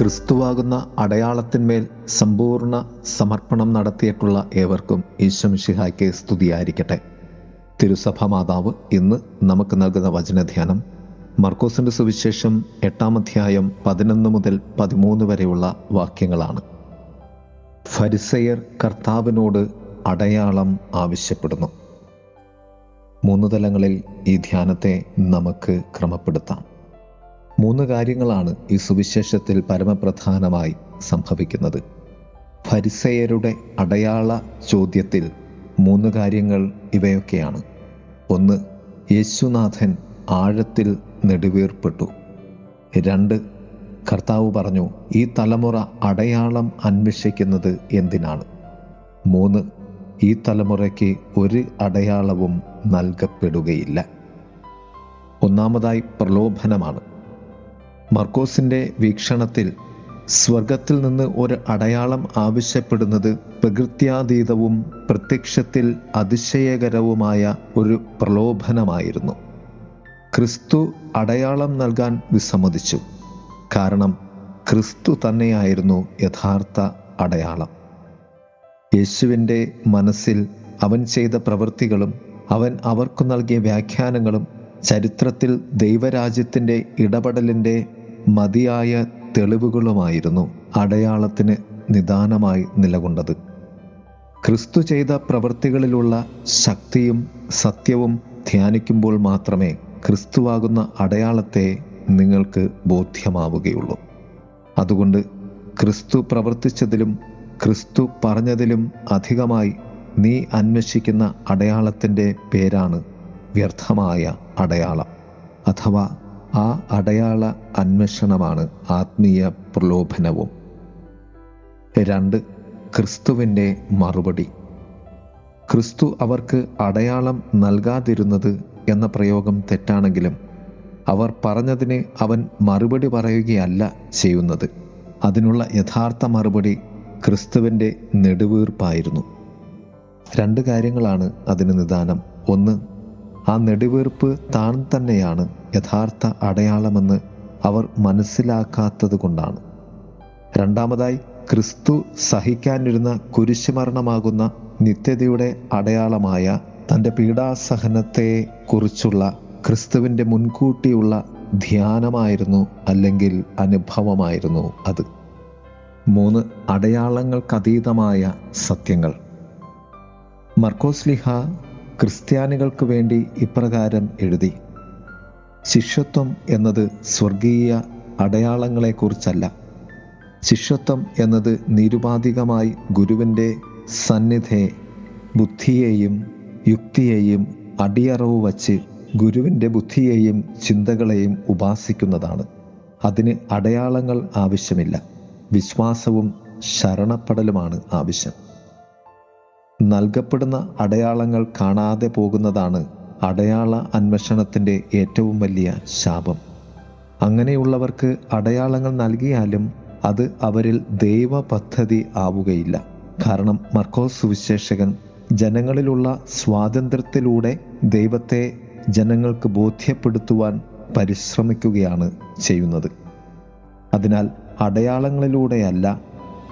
ക്രിസ്തുവാകുന്ന അടയാളത്തിന്മേൽ സമ്പൂർണ സമർപ്പണം നടത്തിയിട്ടുള്ള ഏവർക്കും ഈശ്വംഷിഹായ്ക്ക് സ്തുതിയായിരിക്കട്ടെ. തിരുസഭ മാതാവ് ഇന്ന് നമുക്ക് നൽകുന്ന വചനധ്യാനം മർക്കോസിന്റെ സുവിശേഷം എട്ടാം അധ്യായം പതിനൊന്ന് മുതൽ പതിമൂന്ന് വരെയുള്ള വാക്യങ്ങളാണ്. ഫരിസയർ കർത്താവിനോട് അടയാളം ആവശ്യപ്പെടുന്നു. മൂന്ന് തലങ്ങളിൽ ഈ ധ്യാനത്തെ നമുക്ക് ക്രമപ്പെടുത്താം. മൂന്ന് കാര്യങ്ങളാണ് ഈ സുവിശേഷത്തിൽ പരമപ്രധാനമായി സംഭവിക്കുന്നത്. ഫരിസയരുടെ അടയാള ചോദ്യത്തിൽ മൂന്ന് കാര്യങ്ങൾ ഇവയൊക്കെയാണ്. ഒന്ന് യേശുനാഥൻ ആഴത്തിൽ നെടുവീർപ്പെട്ടു. രണ്ട് കർത്താവ് പറഞ്ഞു ഈ തലമുറ അടയാളം അന്വേഷിക്കുന്നത് എന്തിനാണ്? മൂന്ന് ഈ തലമുറയ്ക്ക് ഒരു അടയാളവും നൽകപ്പെടുകയില്ല. ഒന്നാമതായി പ്രലോഭനമാണ്. മർക്കോസിന്റെ വീക്ഷണത്തിൽ സ്വർഗത്തിൽ നിന്ന് ഒരു അടയാളം ആവശ്യപ്പെടുന്നത് പ്രകൃത്യാതീതവും പ്രത്യക്ഷത്തിൽ അതിശയകരവുമായ ഒരു പ്രലോഭനമായിരുന്നു. ക്രിസ്തു അടയാളം നൽകാൻ വിസമ്മതിച്ചു. കാരണം ക്രിസ്തു തന്നെയായിരുന്നു യഥാർത്ഥ അടയാളം. യേശുവിന്റെ മനസ്സിൽ അവൻ ചെയ്ത പ്രവൃത്തികളും അവൻ അവർക്ക് നൽകിയ വ്യാഖ്യാനങ്ങളും ചരിത്രത്തിൽ ദൈവരാജ്യത്തിന്റെ ഇടപെടലിന്റെ മതിയായ തെളിവുകളുമായിരുന്നു അടയാളത്തിന് നിദാനമായി നിലകൊണ്ടത്. ക്രിസ്തു ചെയ്ത പ്രവൃത്തികളിലുള്ള ശക്തിയും സത്യവും ധ്യാനിക്കുമ്പോൾ മാത്രമേ ക്രിസ്തുവാകുന്ന അടയാളത്തെ നിങ്ങൾക്ക് ബോധ്യമാവുകയുള്ളൂ. അതുകൊണ്ട് ക്രിസ്തു പ്രവർത്തിച്ചതിലും ക്രിസ്തു പറഞ്ഞതിലും അധികമായി നീ അന്വേഷിക്കുന്ന അടയാളത്തിന്റെ പേരാണ് വ്യർത്ഥമായ അടയാളം. അഥവാ ആ അടയാള അന്വേഷണമാണ് ആത്മീയ പ്രലോഭനവും. രണ്ട് ക്രിസ്തുവിന്റെ മറുപടി. ക്രിസ്തു അവർക്ക് അടയാളം നൽകാതിരുന്നത് എന്ന പ്രയോഗം തെറ്റാണെങ്കിലും അവർ പറഞ്ഞതിന് അവൻ മറുപടി പറയുകയല്ല ചെയ്യുന്നത്. അതിനുള്ള യഥാർത്ഥ മറുപടി ക്രിസ്തുവിന്റെ നെടുവീർപ്പായിരുന്നു. രണ്ട് കാര്യങ്ങളാണ് അതിന് നിദാനം. ഒന്ന് ആ നെടുവീർപ്പ് താൻ തന്നെയാണ് യഥാർത്ഥ അടയാളമെന്ന് അവർ മനസ്സിലാക്കാത്തത് കൊണ്ടാണ് രണ്ടാമതായി ക്രിസ്തു സഹിക്കാനിരുന്ന കുരിശുമരണമാകുന്ന നിത്യതയുടെ അടയാളമായ തന്റെ പീഡാസഹനത്തെ കുറിച്ചുള്ള ക്രിസ്തുവിന്റെ മുൻകൂട്ടിയുള്ള ധ്യാനമായിരുന്നു അല്ലെങ്കിൽ അനുഭവമായിരുന്നു അത്. മൂന്ന് അടയാളങ്ങൾക്കതീതമായ സത്യങ്ങൾ. മർക്കോസ്ലിഹ ക്രിസ്ത്യാനികൾക്ക് വേണ്ടി ഇപ്രകാരം എഴുതി ശിഷ്യത്വം എന്നത് സ്വർഗീയ അടയാളങ്ങളെക്കുറിച്ചല്ല. ശിഷ്യത്വം എന്നത് നിരുപാധികമായി ഗുരുവിന്റെ സന്നിധയെ ബുദ്ധിയെയും യുക്തിയെയും അടിയറവ് വച്ച് ഗുരുവിന്റെ ബുദ്ധിയെയും ചിന്തകളെയും ഉപാസിക്കുന്നതാണ്. അതിന് അടയാളങ്ങൾ ആവശ്യമില്ല. വിശ്വാസവും ശരണപ്പെടലുമാണ് ആവശ്യം. നൽകപ്പെടുന്ന അടയാളങ്ങൾ കാണാതെ പോകുന്നതാണ് അടയാള അന്വേഷണത്തിന്റെ ഏറ്റവും വലിയ ശാപം. അങ്ങനെയുള്ളവർക്ക് അടയാളങ്ങൾ നൽകിയാലും അത് അവരിൽ ദൈവ പദ്ധതി ആവുകയില്ല. കാരണം മർക്കോസ് സുവിശേഷകൻ ജനങ്ങളിലുള്ള സ്വാതന്ത്ര്യത്തിലൂടെ ദൈവത്തെ ജനങ്ങൾക്ക് ബോധ്യപ്പെടുത്തുവാൻ പരിശ്രമിക്കുകയാണ് ചെയ്യുന്നത്. അതിനാൽ അടയാളങ്ങളിലൂടെയല്ല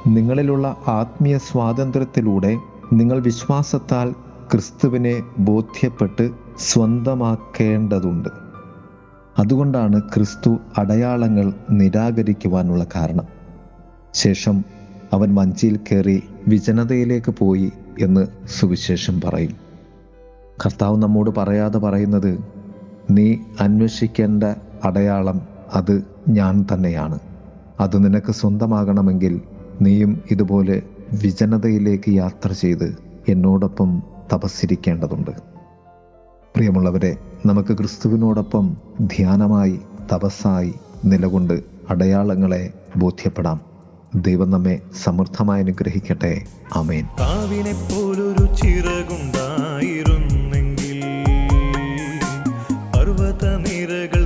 നിങ്ങളിലുള്ള ആത്മീയ സ്വാതന്ത്ര്യത്തിലൂടെ നിങ്ങൾ വിശ്വാസത്താൽ ക്രിസ്തുവിനെ ബോധ്യപ്പെട്ട് സ്വന്തമാക്കേണ്ടതുണ്ട്. അതുകൊണ്ടാണ് ക്രിസ്തു അടയാളങ്ങൾ നിരാകരിക്കുവാനുള്ള കാരണം. ശേഷം അവൻ വഞ്ചിയിൽ കയറി വിജനതയിലേക്ക് പോയി എന്ന് സുവിശേഷം പറയും. കർത്താവ് നമ്മോട് പറയാതെ പറയുന്നത് നീ അന്വേഷിക്കേണ്ട അടയാളം അത് ഞാൻ തന്നെയാണ്. അത് നിനക്ക് സ്വന്തമാകണമെങ്കിൽ നീയും ഇതുപോലെ വിജനതയിലേക്ക് യാത്ര ചെയ്ത് എന്നോടൊപ്പം തപസ്സിരിക്കേണ്ടതുണ്ട്. പ്രിയമുള്ളവരെ നമുക്ക് ക്രിസ്തുവിനോടൊപ്പം ധ്യാനമായി തപസ്സായി നിലകൊണ്ട് അടയാളങ്ങളെ ബോധ്യപ്പെടാം. ദൈവം നമ്മെ സമൃദ്ധമായി അനുഗ്രഹിക്കട്ടെ. അമേൻ ചിറകുണ്ടായിരുന്നെങ്കിൽ പർവത നിരകൾ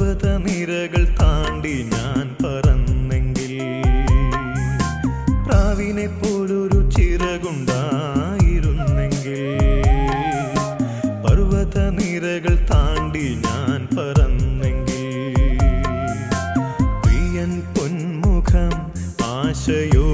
പർവത നിരകൾ താണ്ടി ഞാൻ പറന്നെങ്കിൽ പ്രാവിനെ പോലൊരു ചിറകുണ്ടായിരുന്നെങ്കിൽ പർവത നിരകൾ താണ്ടി ഞാൻ പറന്നെങ്കിൽ പ്രിയൻ പൊന്മുഖം ആശയോ